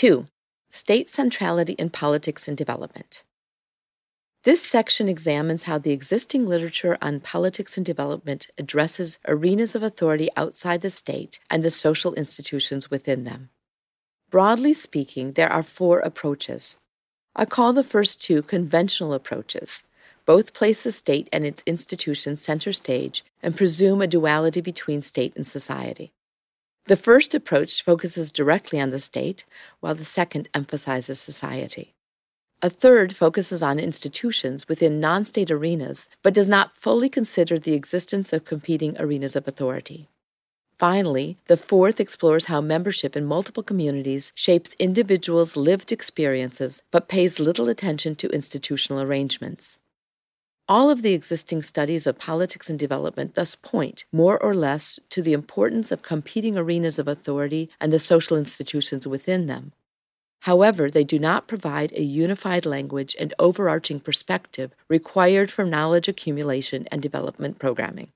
2. State Centrality in Politics and Development. This section examines how the existing literature on politics and development addresses arenas of authority outside the state and the social institutions within them. Broadly speaking, there are four approaches. I call the first two conventional approaches. Both place the state and its institutions center stage and presume a duality between state and society. The first approach focuses directly on the state, while the second emphasizes society. A third focuses on institutions within non state arenas, but does not fully consider the existence of competing arenas of authority. Finally, the fourth explores how membership in multiple communities shapes individuals' lived experiences but pays little attention to institutional arrangements. All of the existing studies of politics and development thus point, more or less, to the importance of competing arenas of authority and the social institutions within them, However, they do not provide a unified language and overarching perspective required for knowledge accumulation and development programming.